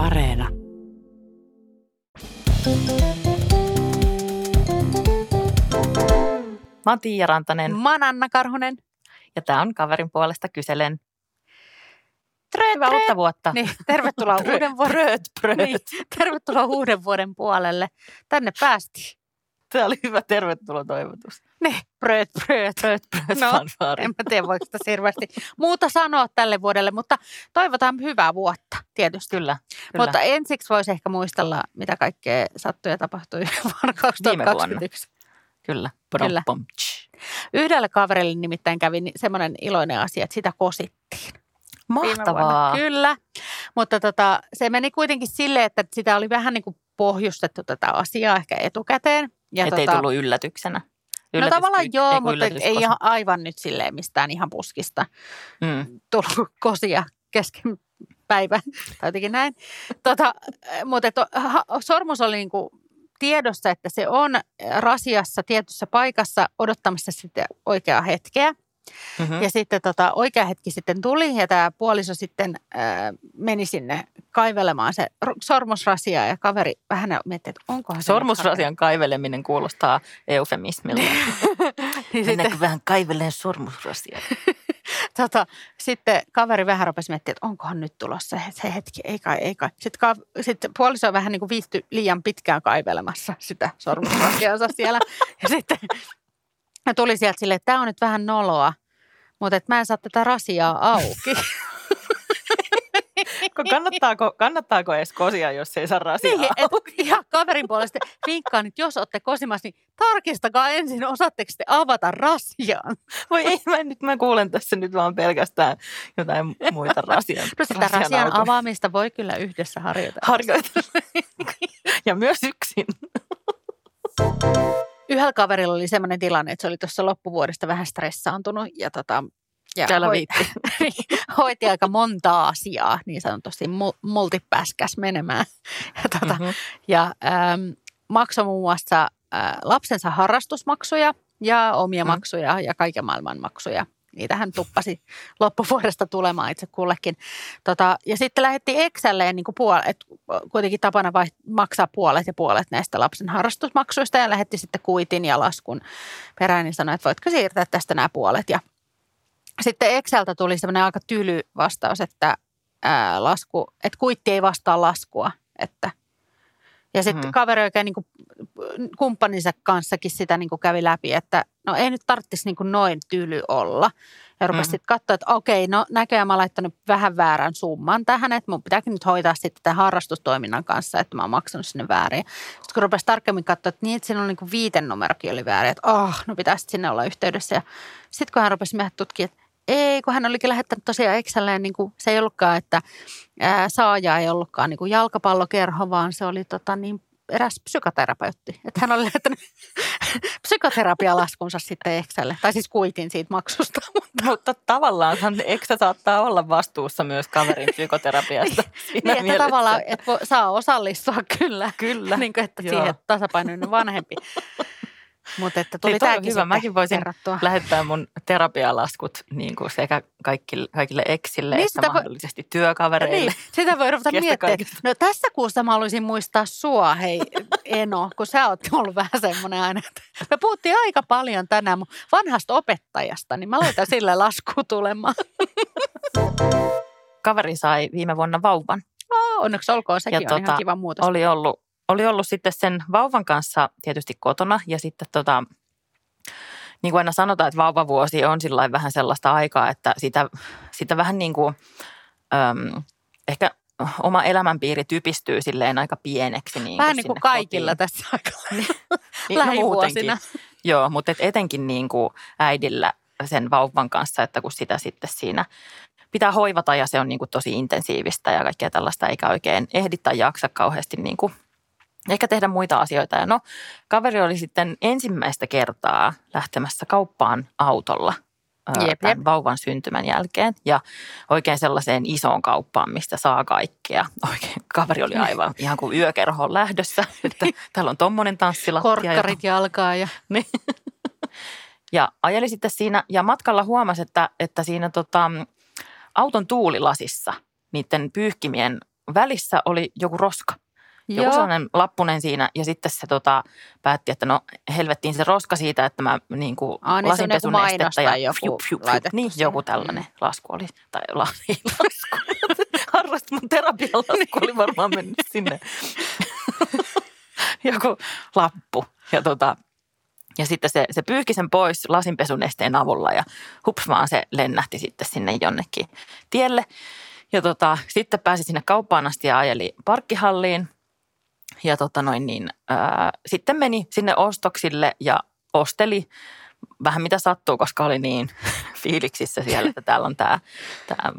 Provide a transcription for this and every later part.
Areena. Mä oon Tiia Rantanen Mä oon Anna Karhunen. ja tää on kaverin puolesta kyselen. Trööt, Hyvää uutta vuotta. Niin, tervetuloa uuden vuoden. Prööt, prööt. Niin, tervetuloa uuden vuoden puolelle. Tänne päästiin. Tämä oli hyvä tervetuloa toivotus. Ne, prööt, prööt. Prööt, prööt, No, fanfaari. En mä tiedä, voiko sitä hirveästi muuta sanoa tälle vuodelle, mutta toivotaan hyvää vuotta tietysti. Kyllä, kyllä. Mutta ensiksi voisi ehkä muistella, mitä kaikkea sattui ja tapahtui vuonna 2021. kyllä. Kyllä. Yhdelle kaverille nimittäin kävi ni- semmoinen iloinen asia, että sitä kosittiin. Mahtavaa. Kyllä, mutta tota, se meni kuitenkin silleen, että sitä oli vähän niin kuin pohjustettu tätä asiaa ehkä etukäteen. Ja Että ei tota, tullut yllätyksenä. no tavallaan Yllätys- joo, ei mutta yllätys, ei koska- ihan aivan nyt silleen mistään ihan puskista Mm. tullut kosia kesken päivän tai jotenkin näin. Tota, mutta et, ha, sormus oli niin kuin tiedossa, että se on rasiassa tietyssä paikassa odottamassa sitten oikeaa hetkeä. Mm-hmm. Ja sitten tota, oikea hetki sitten tuli ja tämä puoliso sitten ää, meni sinne kaivelemaan se sormusrasia ja kaveri vähän mietti, että onkohan se Sormusrasian kaiveleminen kuulostaa eufemismilta. niin sitten, vähän kaiveleen sormusrasia? tota, sitten kaveri vähän rupesi miettimään, että onkohan nyt tulossa se, se hetki, ei kai, ei kai. Sitten, ka, sitten puoliso vähän niin kuin viihtyi liian pitkään kaivelemassa sitä sormusrasiansa siellä. Ja sitten ja tuli sieltä silleen, että tämä on nyt vähän noloa, mutta että mä en saa tätä rasiaa auki. kannattaako, kannattaako edes kosia, jos ei saa rasiaa? Niin, et, ja kaverin puolesta vinkkaan, että jos olette kosimassa, niin tarkistakaa ensin, osaatteko te avata rasian. Voi ei, mä, nyt mä kuulen tässä nyt vaan pelkästään jotain muita rasian. No sitä rasian aukomista. avaamista voi kyllä yhdessä harjoitella. harjoitella. ja myös yksin. Yhdellä kaverilla oli sellainen tilanne, että se oli tuossa loppuvuodesta vähän stressaantunut ja, tota, ja Älä hoi- viitti. hoiti aika monta asiaa, niin sanotusti mu- multipäskäs menemään. Ja, tota, Mhm. ja ähm, maksoi muun muassa äh, lapsensa harrastusmaksuja ja omia Mm. maksuja ja kaiken maailman maksuja. Niitähän tuppasi loppuvuodesta tulemaan itse kullekin. Tota, ja sitten lähetti Excelleen niin puolet, et kuitenkin tapana vai, maksaa puolet ja puolet näistä lapsen harrastusmaksuista ja lähetti sitten kuitin ja laskun perään niin sanoi, että voitko siirtää tästä nämä puolet. Ja sitten Exceltä tuli semmoinen aika tyly vastaus, että ää, lasku, että kuitti ei vastaa laskua, että ja sitten Mhm. hmm. kaveri oikein niin kuin kumppaninsa kanssakin sitä niin kuin kävi läpi, että no ei nyt tarvitsisi niin kuin noin tyly olla. Ja rupesi Mhm. hmm. sitten katsoa, että okei, no näköjään mä oon laittanut vähän väärän summan tähän, että mun pitääkin nyt hoitaa sitten tämän harrastustoiminnan kanssa, että mä oon maksanut sinne väärin. Sitten kun rupesi tarkemmin katsoa, että niin, että siinä oli niin kuin viiten numerokin oli väärin, että oh, no pitäisi sinne olla yhteydessä. Ja sitten kun hän rupesi meidät tutkia, että ei, kun hän olikin lähettänyt tosiaan Excelleen, niin kuin, se ei ollutkaan, että ää, saaja ei ollutkaan niin kuin jalkapallokerho, vaan se oli tota, niin, eräs psykoterapeutti. Että hän oli lähettänyt psykoterapialaskunsa sitten Excelle, tai siis kuitin siitä maksusta. Mutta tavallaan eksä saattaa olla vastuussa myös kaverin psykoterapiasta. Niin, että mielessä. tavallaan että saa osallistua kyllä. Kyllä. niin kuin, että Joo. siihen tasapainoinen vanhempi. Mutta että tuli tämäkin hyvä. Mäkin voisin kerrattua. lähettää mun terapialaskut niin kuin sekä kaikille, kaikille eksille Niin, että sitä voi- mahdollisesti työkavereille. Niin, sitä voi ruveta miettimään. No tässä kuussa mä haluaisin muistaa sua, hei Eno, kun sä oot ollut vähän semmoinen aina. Me puhuttiin aika paljon tänään mun vanhasta opettajasta, niin mä laitan sille lasku tulemaan. Kaveri sai viime vuonna vauvan. Oh, onneksi olkoon, sekin Ja on tota, ihan kiva muutos. Oli ollut, oli ollut sitten sen vauvan kanssa tietysti kotona ja sitten tota, niin kuin aina sanotaan, että vauvavuosi on sillä vähän sellaista aikaa, että sitä, sitä vähän niin kuin, äm, ehkä oma elämänpiiri typistyy silleen aika pieneksi. Niin Vähän niin kuin kaikilla kotiin. tässä aikalla. Niin, no lähivuosina. muutenkin. Joo, mutta et etenkin niin kuin äidillä sen vauvan kanssa, että kun sitä sitten siinä pitää hoivata ja se on niin kuin tosi intensiivistä ja kaikkea tällaista, eikä oikein ehdi tai jaksa kauheasti niin kuin ehkä tehdä muita asioita. Ja no, kaveri oli sitten ensimmäistä kertaa lähtemässä kauppaan autolla Jep, jep. vauvan syntymän jälkeen. Ja oikein sellaiseen isoon kauppaan, mistä saa kaikkea. Oikein kaveri oli aivan ihan kuin yökerhoon lähdössä, että täällä on tommonen tanssilattia. ja Korkkarit jalkaa ja niin. Ja ajeli sitten siinä ja matkalla huomasi, että, että siinä tota, auton tuulilasissa niiden pyyhkimien välissä oli joku roska. Joku Joo. sellainen lappunen siinä ja sitten se tota, päätti, että no helvettiin se roska siitä, että mä niin kuin Aa, niin se on joku mainos tai joku laitettu Niin, joku tällainen lasku oli. Tai la, ei lasku. Harrasti mun terapian lasku oli varmaan mennyt sinne. joku lappu. Ja, tota, ja sitten se, se pyyhki sen pois lasinpesunesteen avulla ja hups vaan se lennähti sitten sinne jonnekin tielle. Ja tota, sitten pääsi sinne kauppaan asti ja ajeli parkkihalliin. Ja tota noin niin, ää, sitten meni sinne ostoksille ja osteli vähän mitä sattuu, koska oli niin fiiliksissä siellä, että täällä on tämä, tämä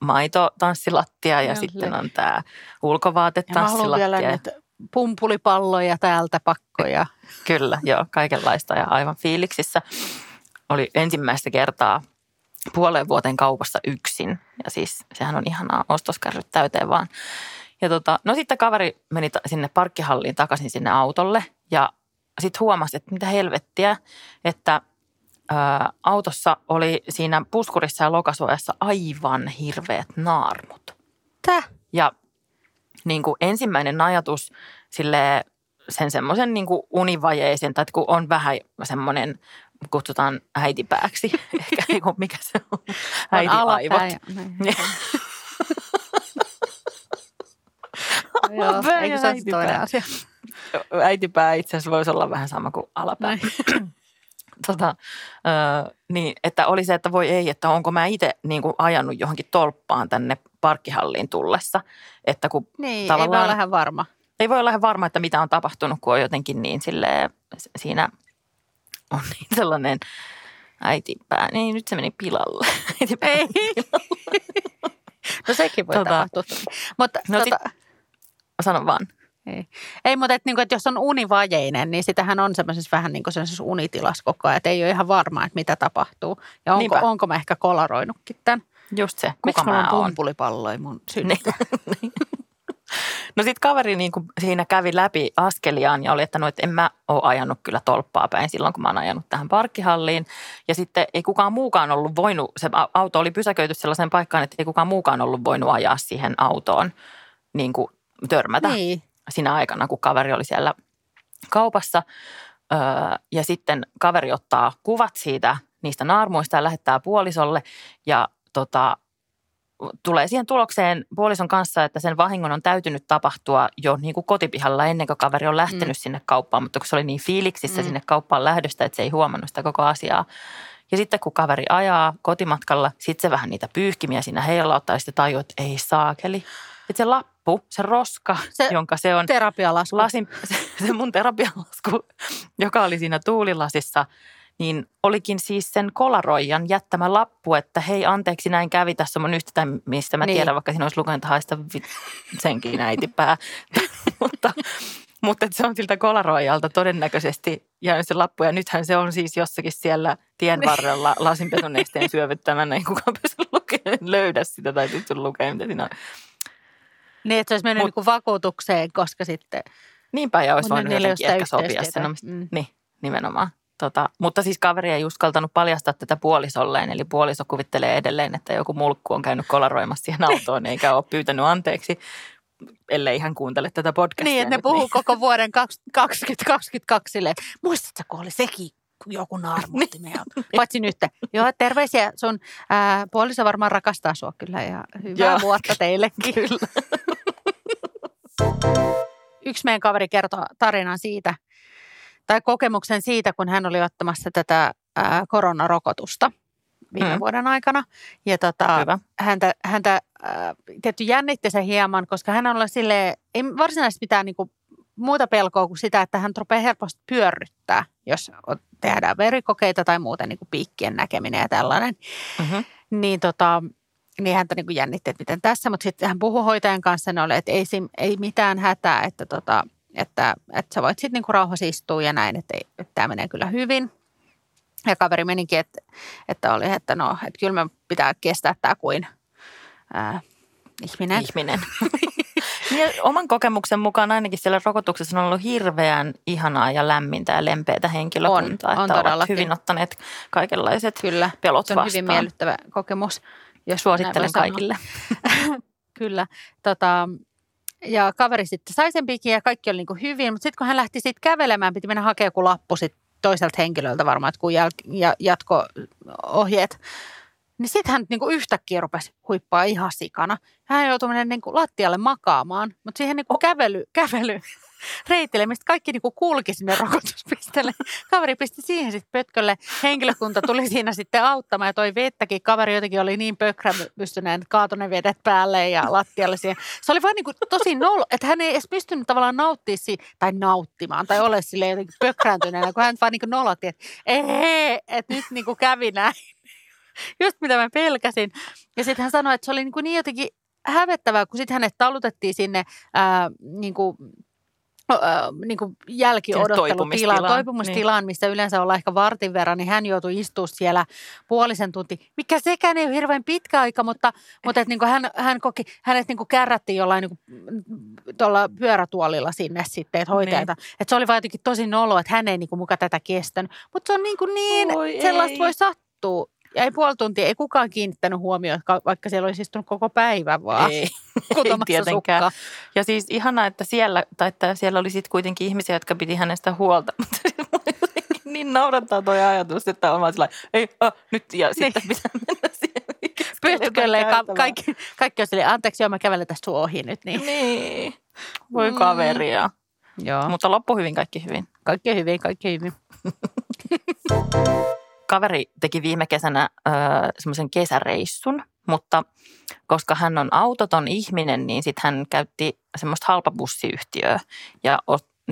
maitotanssilattia ja Joo, sitten on tämä Ja mä vielä ulkovaatetanssilattia. näitä pumpulipalloja täältä pakkoja. Kyllä, joo, kaikenlaista ja aivan fiiliksissä. Oli ensimmäistä kertaa puoleen vuoteen kaupassa yksin. Ja siis sehän on ihanaa ostoskärryt täyteen vaan. Ja tota, no sitten kaveri meni sinne parkkihalliin takaisin sinne autolle ja sitten huomasi, että mitä helvettiä, että ää, autossa oli siinä puskurissa ja lokasuojassa aivan hirveät naarmut. Täh? Ja niin kuin ensimmäinen ajatus sille sen semmoisen niin kuin univajeisen, tai että kun on vähän semmoinen, kutsutaan äitipääksi, ehkä niin kuin mikä se on, On äitiaivot. alapää ja- niin. Joo, eikö se ole toinen asia? Äitipää itse asiassa voisi olla vähän sama kuin alapää. Tota, ö, niin, että oli se, että voi ei, että onko mä itse niin kuin ajanut johonkin tolppaan tänne parkkihalliin tullessa. Että kun Niin, ei Tavallaan- voi olla ihan varma. ei voi olla ihan varma, että mitä on tapahtunut, kun on jotenkin niin silleen, siinä on niin sellainen äitipää. Niin, nyt se meni pilalle. Äitipää Ei. pilalle. No sekin voi Tota- tapahtua. Mutta No no, sit- tota, Sano vaan. ei. ei, mutta et, niinku, et jos on univajeinen, niin sitähän on semmoisessa vähän niin kuin unitilassa koko ajan, että ei ole ihan varma, että mitä tapahtuu. Ja onko, Niinpä. onko mä ehkä kolaroinutkin tämän. Just se, Miksi kuka mulla mä on oon. pumpulipalloja mun synnystä? No sitten kaveri niin kuin siinä kävi läpi askeliaan ja oli, että no, että en mä ole ajanut kyllä tolppaa päin silloin, kun mä oon ajanut tähän parkkihalliin. Ja sitten ei kukaan muukaan ollut voinut, se auto oli pysäköity sellaiseen paikkaan, että ei kukaan muukaan ollut voinut ajaa siihen autoon niin kuin törmätä. Niin. sinä aikana, kun kaveri oli siellä kaupassa. Öö, ja sitten kaveri ottaa kuvat siitä niistä naarmuista ja lähettää puolisolle ja tota, tulee siihen tulokseen puolison kanssa, että sen vahingon on täytynyt tapahtua jo niin kuin kotipihalla ennen kuin kaveri on lähtenyt mm. sinne kauppaan, mutta kun se oli niin fiiliksissä Mm. sinne kauppaan lähdöstä, että se ei huomannut sitä koko asiaa. Ja sitten kun kaveri ajaa kotimatkalla, sitten se vähän niitä pyyhkimiä siinä heilauttaa ja sitten tajuu, että ei saakeli. Että se lappu, se roska, Se jonka se on Terapialasku. lasin, se, se mun terapialasku, joka oli siinä tuulilasissa, niin olikin siis sen kolaroijan jättämä lappu, että hei anteeksi näin kävi, tässä on mun yhtä, tai mistä mä Niin. niin. tiedän, vaikka siinä olisi lukenut, haista senkin äitipää. mutta mutta se on siltä kolaroijalta todennäköisesti jäänyt se lappu. Ja nythän se on siis jossakin siellä tien varrella lasinpesunesteen syövyttämänä. Ei kukaan pysty lukemaan, löydä sitä tai pysty lukemaan, mitä siinä on. Niin, että se olisi mennyt Mut- niin vakuutukseen, koska sitten... Niinpä ja olisi voinut jotenkin ehkä sopia sen. Mm. Niin, nimenomaan. Tota, mutta siis kaveri ei uskaltanut paljastaa tätä puolisolleen, eli puoliso kuvittelee edelleen, että joku mulkku on käynyt kolaroimassa siihen autoon, eikä ole pyytänyt anteeksi, ellei hän kuuntele tätä podcastia. Niin, että ne puhuu koko vuoden 2022 silleen, muistatko, kun oli sekin joku naarmutti meidän, paitsi nyt. Joo, terveisiä. Sun ää, puoliso varmaan rakastaa sua kyllä ja hyvää Joo. vuotta teillekin. Kyllä. Yksi meidän kaveri kertoi tarinan siitä, tai kokemuksen siitä, kun hän oli ottamassa tätä ää, koronarokotusta viime Mm. vuoden aikana. Ja tota, Hyvä. häntä, häntä äh, tietty jännitti se hieman, koska hän on silleen, ei varsinaisesti mitään niinku muuta pelkoa kuin sitä, että hän rupeaa helposti pyörryttää, jos tehdään verikokeita tai muuten niinku piikkien näkeminen ja tällainen. Mm-hmm. Niin, tota, niin häntä niinku jännitti, että miten tässä, mutta sitten hän puhui hoitajan kanssa, ne oli, että ei, ei mitään hätää, että, tota, että, että sä voit sitten niinku rauhassa istua ja näin, että, ei- että tämä menee kyllä hyvin. Ja kaveri menikin, että, että oli, että no, että kyllä me pitää kestää tämä kuin ää, ihminen. Ihminen. ja oman kokemuksen mukaan ainakin siellä rokotuksessa on ollut hirveän ihanaa ja lämmintä ja lempeätä henkilökuntaa. On, on että ovat hyvin ottaneet kaikenlaiset Kyllä, pelot se on vastaan. hyvin miellyttävä kokemus. Jos Suosittelen kaikille. Kyllä. Tota, ja kaveri sitten sai sen pikin ja kaikki oli niin kuin hyvin, mutta sitten kun hän lähti sitten kävelemään, piti mennä hakemaan joku lappu sit toiselta henkilöltä varmaan, että kun jäl- ja jatko-ohjeet. Niin sitten hän niin kuin yhtäkkiä rupesi huippaa ihan sikana. Hän joutui mennä niin kuin lattialle makaamaan, mutta siihen niin kuin kävely, kävely reitille, mistä kaikki niinku kulki sinne rokotuspisteelle. Kaveri pisti siihen sitten pötkölle. Henkilökunta tuli siinä sitten auttamaan ja toi vettäkin. Kaveri jotenkin oli niin pökrä pystyneen, että kaatoi ne vedet päälle ja lattialle siihen. Se oli vaan niinku tosi nolo, että hän ei edes pystynyt tavallaan nauttimaan siitä, tai nauttimaan tai ole sille jotenkin pökrääntyneenä, kun hän vaan niinku nolotti, että ei, että nyt niinku kävi näin. Just mitä mä pelkäsin. Ja sitten hän sanoi, että se oli niinku niin jotenkin hävettävää, kun sitten hänet talutettiin sinne ää, niin kuin niin kuin jälkiodottelutilaan, toipumustilaan, niin. missä yleensä ollaan ehkä vartin verran, niin hän joutui istumaan siellä puolisen tunti, mikä sekään ei ole hirveän pitkä aika, mutta, mutta että niin kuin hän, hän koki, hänet niin kuin kärrättiin jollain niin kuin, tuolla pyörätuolilla sinne sitten, että hoitajata. Niin. Että se oli vaan jotenkin tosi nolo, että hän ei niin kuin muka tätä kestänyt. Mutta se on niin, kuin niin Oi sellaista ei. voi sattua. Ja ei puoli tuntia, ei kukaan kiinnittänyt huomioon, vaikka siellä olisi istunut koko päivän vaan. Ei, ei tietenkään. Sukkaa. Ja siis ihana, että siellä, tai että siellä oli sitten kuitenkin ihmisiä, jotka piti hänestä huolta. Mutta niin naurattaa tuo ajatus, että on vaan sillä ei, oh, nyt ja niin. sitten pitää mennä siihen. Pystykölle ka- kaikki, kaikki on silleen, anteeksi, joo, mä kävelen tästä sun ohi nyt. Niin, niin. voi mm. kaveria. Joo. Mutta loppu hyvin, kaikki hyvin. Kaikki hyvin, kaikki hyvin. Kaveri teki viime kesänä semmoisen kesäreissun, mutta koska hän on autoton ihminen, niin sitten hän käytti semmoista halpabussiyhtiöä ja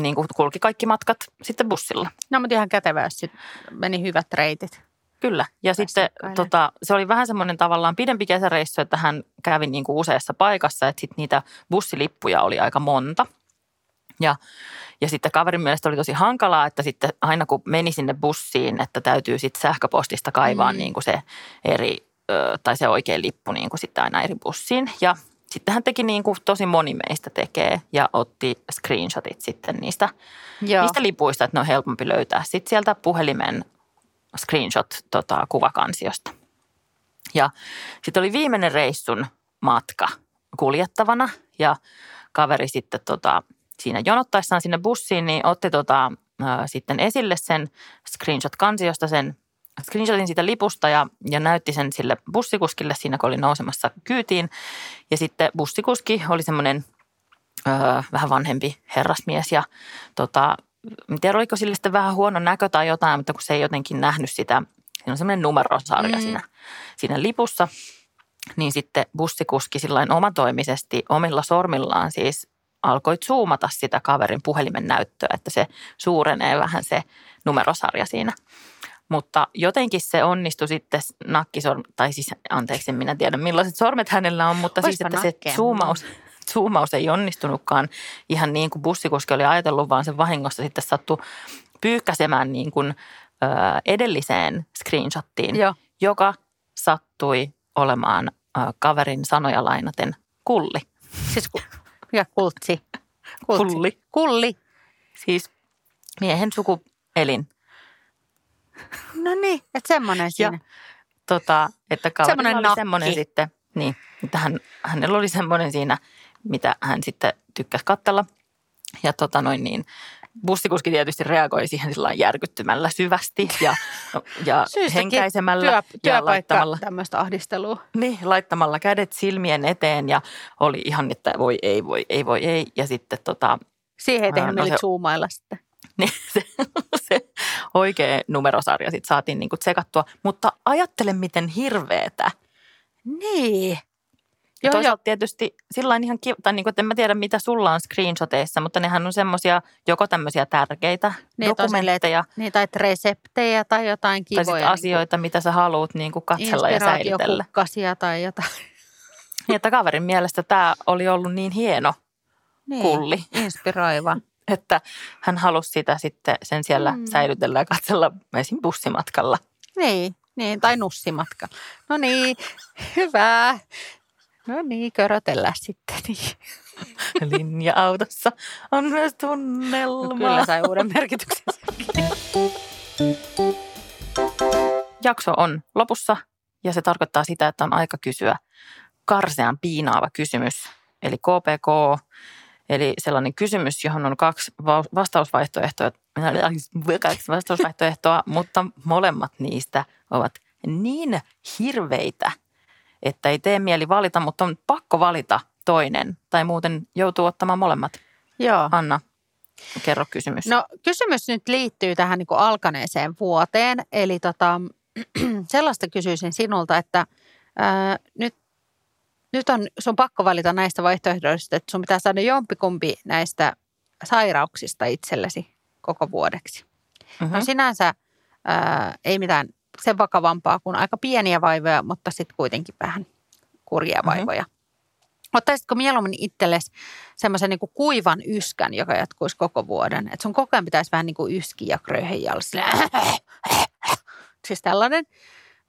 niin kuin kulki kaikki matkat sitten bussilla. No, mutta ihan kätevästi meni hyvät reitit. Kyllä. Ja sitten tota, se oli vähän semmoinen tavallaan pidempi kesäreissu, että hän kävi niin kuin useassa paikassa, että sitten niitä bussilippuja oli aika monta. Ja ja sitten kaverin mielestä oli tosi hankalaa, että sitten aina kun meni sinne bussiin, että täytyy sitten sähköpostista kaivaa mm. niin kuin se eri, tai se oikea lippu niin kuin sitten aina eri bussiin. Ja sitten hän teki niin kuin tosi moni meistä tekee ja otti screenshotit sitten niistä, Joo. niistä lipuista, että ne on helpompi löytää sitten sieltä puhelimen screenshot-kuvakansiosta. Tota, ja sitten oli viimeinen reissun matka kuljettavana ja kaveri sitten tota, siinä jonottaessaan sinne bussiin, niin otti tota, äh, sitten esille sen screenshot-kansiosta sen screenshotin siitä lipusta ja, ja näytti sen sille bussikuskille siinä, kun oli nousemassa kyytiin. Ja sitten bussikuski oli semmoinen öö, vähän vanhempi herrasmies ja tota, en tiedä oliko sille sitten vähän huono näkö tai jotain, mutta kun se ei jotenkin nähnyt sitä, siinä on semmoinen numerosarja mm. siinä, siinä lipussa, niin sitten bussikuski sillain omatoimisesti omilla sormillaan siis alkoi zoomata sitä kaverin puhelimen näyttöä, että se suurenee vähän se numerosarja siinä. Mutta jotenkin se onnistui sitten nakkisor, tai siis anteeksi, en minä tiedä millaiset sormet hänellä on, mutta Oispa siis että se zoomaus, zoomaus ei onnistunutkaan ihan niin kuin bussikuski oli ajatellut, vaan se vahingossa sitten sattui pyykkäsemään niin kuin, ö, edelliseen screenshottiin, Joo. joka sattui olemaan ö, kaverin sanoja lainaten kulli. Siis ja kultsi. kultsi. Kulli. Kulli. Siis miehen sukuelin. No niin, että semmoinen siinä. Ja, tota, että semmoinen oli semmoinen sitten, niin, että hän, hänellä oli semmoinen siinä, mitä hän sitten tykkäsi katsella. Ja tota noin niin, bussikuski tietysti reagoi siihen sillä järkyttymällä syvästi ja, ja henkäisemällä. Työ, ja laittamalla, tämmöistä ahdistelua. Niin, laittamalla kädet silmien eteen ja oli ihan, että voi ei, voi ei, voi ei. Ja sitten tota... Siihen ei tehnyt no se, zoomailla sitten. Niin, se, se oikea numerosarja sitten saatiin niinku tsekattua. Mutta ajattele, miten hirveetä. Niin. Ja joo, toisaalta joo. tietysti sillä ihan kiva, tai niin kuin, että en mä tiedä mitä sulla on screenshoteissa, mutta nehän on semmoisia joko tämmöisiä tärkeitä niin, dokumentteja. Niin, tai reseptejä tai jotain kivoja. Tai niin asioita, mitä sä haluat niin kuin katsella ja säilytellä. tai jotain. Niin, että kaverin mielestä tämä oli ollut niin hieno niin, kulli. Inspiroiva. että hän halusi sitä sitten sen siellä mm. säilytellä ja katsella esim. bussimatkalla. Niin, niin, tai nussimatka. No niin, hyvä. No niin, körötellä sitten. Niin. Linja-autossa on myös tunnelma. No kyllä sai uuden merkityksen. Jakso on lopussa ja se tarkoittaa sitä, että on aika kysyä karsean piinaava kysymys, eli KPK, eli sellainen kysymys, johon on kaksi vastausvaihtoehtoa, kaksi vastausvaihtoehtoa, mutta molemmat niistä ovat niin hirveitä, että ei tee mieli valita, mutta on pakko valita toinen, tai muuten joutuu ottamaan molemmat. Joo. Anna, kerro kysymys. No kysymys nyt liittyy tähän niin kuin alkaneeseen vuoteen, eli tota, sellaista kysyisin sinulta, että ää, nyt, nyt on, sun pakko valita näistä vaihtoehdoista, että sun pitää saada jompikumpi näistä sairauksista itsellesi koko vuodeksi. Mm-hmm. No sinänsä ää, ei mitään sen vakavampaa kuin aika pieniä vaivoja, mutta sitten kuitenkin vähän kurjia mm-hmm. vaivoja. Ottaisitko mieluummin itsellesi semmoisen niin kuivan yskän, joka jatkuisi koko vuoden? Että sun koko ajan pitäisi vähän niin kuin yski ja kröhejä Siis tällainen.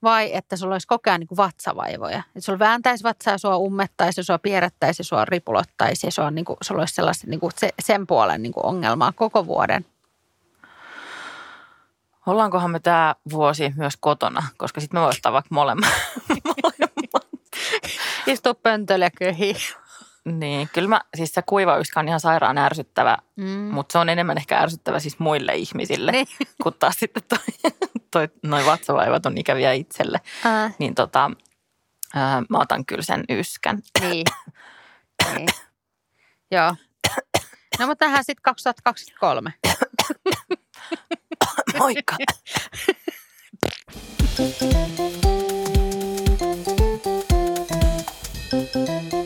Vai että sulla olisi koko ajan niin kuin vatsavaivoja. Että sulla vääntäisi vatsaa, sua ummettaisi, sua pierättäisi, sua ripulottaisi. Sua niin kuin, sulla olisi sellaista niin kuin sen puolen niin kuin ongelmaa koko vuoden. Ollaankohan me tämä vuosi myös kotona, koska sitten me voisi vaikka molemmat. molemmat. Istu pöntöllä köhi. Niin, kyllä mä, siis se kuiva yskä on ihan sairaan ärsyttävä, mm. mutta se on enemmän ehkä ärsyttävä siis muille ihmisille, niin. kun taas sitten toi, toi, noin vatsavaivat on ikäviä itselle. Äh. Niin tota, äh, mä otan kyllä sen yskän. Niin. niin. Joo. No mutta tähän sitten 2023. もう一個。